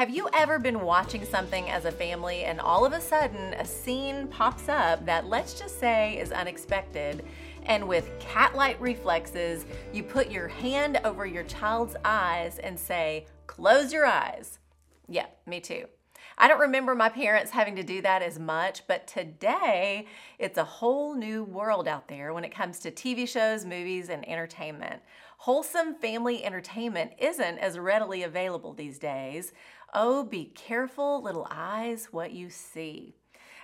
Have you ever been watching something as a family and all of a sudden a scene pops up that, let's just say, is unexpected? And with cat like reflexes, you put your hand over your child's eyes and say, Close your eyes. Yeah, me too. I don't remember my parents having to do that as much, but today it's a whole new world out there when it comes to TV shows, movies, and entertainment. Wholesome family entertainment isn't as readily available these days. Oh, be careful, little eyes, what you see.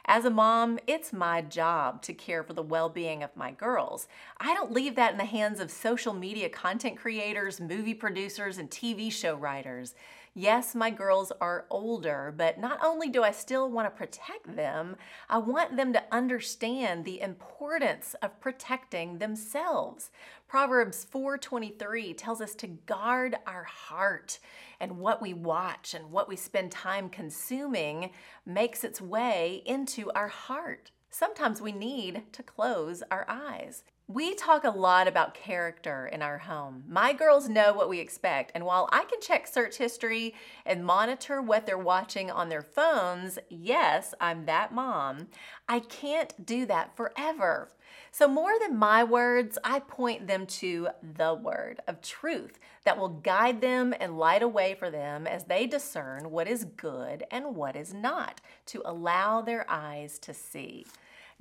As a mom, it's my job to care for the well being of my girls. I don't leave that in the hands of social media content creators, movie producers, and TV show writers. Yes, my girls are older, but not only do I still want to protect them, I want them to understand the importance of protecting themselves. Proverbs 4:23 tells us to guard our heart, and what we watch and what we spend time consuming makes its way into our heart. Sometimes we need to close our eyes. We talk a lot about character in our home. My girls know what we expect, and while I can check search history and monitor what they're watching on their phones, yes, I'm that mom, I can't do that forever. So, more than my words, I point them to the word of truth that will guide them and light a way for them as they discern what is good and what is not, to allow their eyes to see.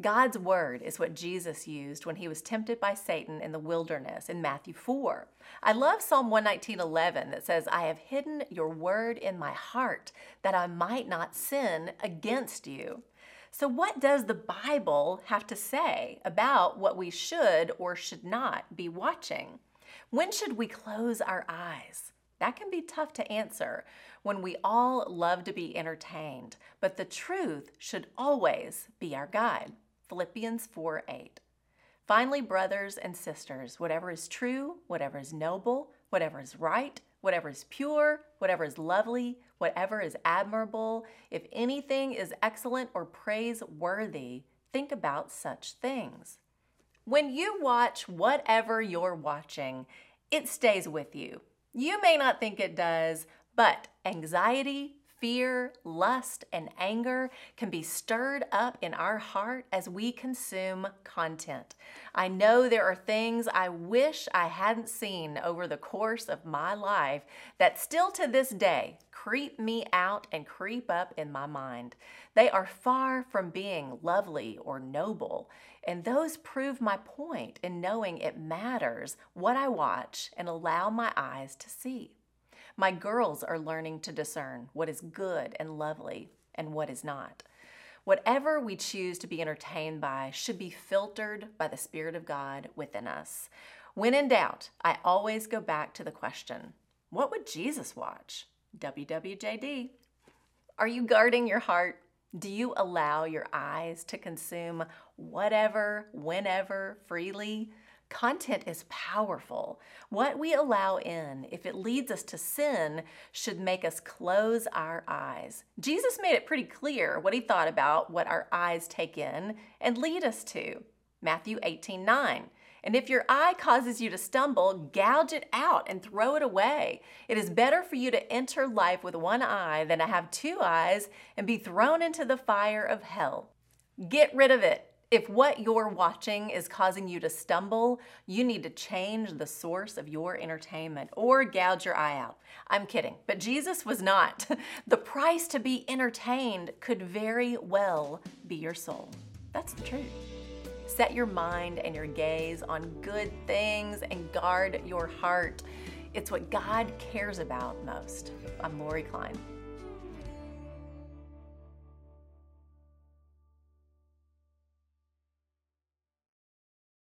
God's word is what Jesus used when he was tempted by Satan in the wilderness in Matthew 4. I love Psalm 119:11 that says, "I have hidden your word in my heart that I might not sin against you." So what does the Bible have to say about what we should or should not be watching? When should we close our eyes? That can be tough to answer when we all love to be entertained, but the truth should always be our guide. Philippians 4 8. Finally, brothers and sisters, whatever is true, whatever is noble, whatever is right, whatever is pure, whatever is lovely, whatever is admirable, if anything is excellent or praiseworthy, think about such things. When you watch whatever you're watching, it stays with you. You may not think it does, but anxiety, fear, lust, and anger can be stirred up in our heart as we consume content. I know there are things I wish I hadn't seen over the course of my life that still to this day creep me out and creep up in my mind. They are far from being lovely or noble, and those prove my point in knowing it matters what I watch and allow my eyes to see. My girls are learning to discern what is good and lovely and what is not. Whatever we choose to be entertained by should be filtered by the Spirit of God within us. When in doubt, I always go back to the question what would Jesus watch? WWJD. Are you guarding your heart? Do you allow your eyes to consume whatever, whenever, freely? Content is powerful. What we allow in, if it leads us to sin, should make us close our eyes. Jesus made it pretty clear what he thought about what our eyes take in and lead us to. Matthew 18 9. And if your eye causes you to stumble, gouge it out and throw it away. It is better for you to enter life with one eye than to have two eyes and be thrown into the fire of hell. Get rid of it. If what you're watching is causing you to stumble, you need to change the source of your entertainment or gouge your eye out. I'm kidding, but Jesus was not. The price to be entertained could very well be your soul. That's the truth. Set your mind and your gaze on good things and guard your heart. It's what God cares about most. I'm Lori Klein.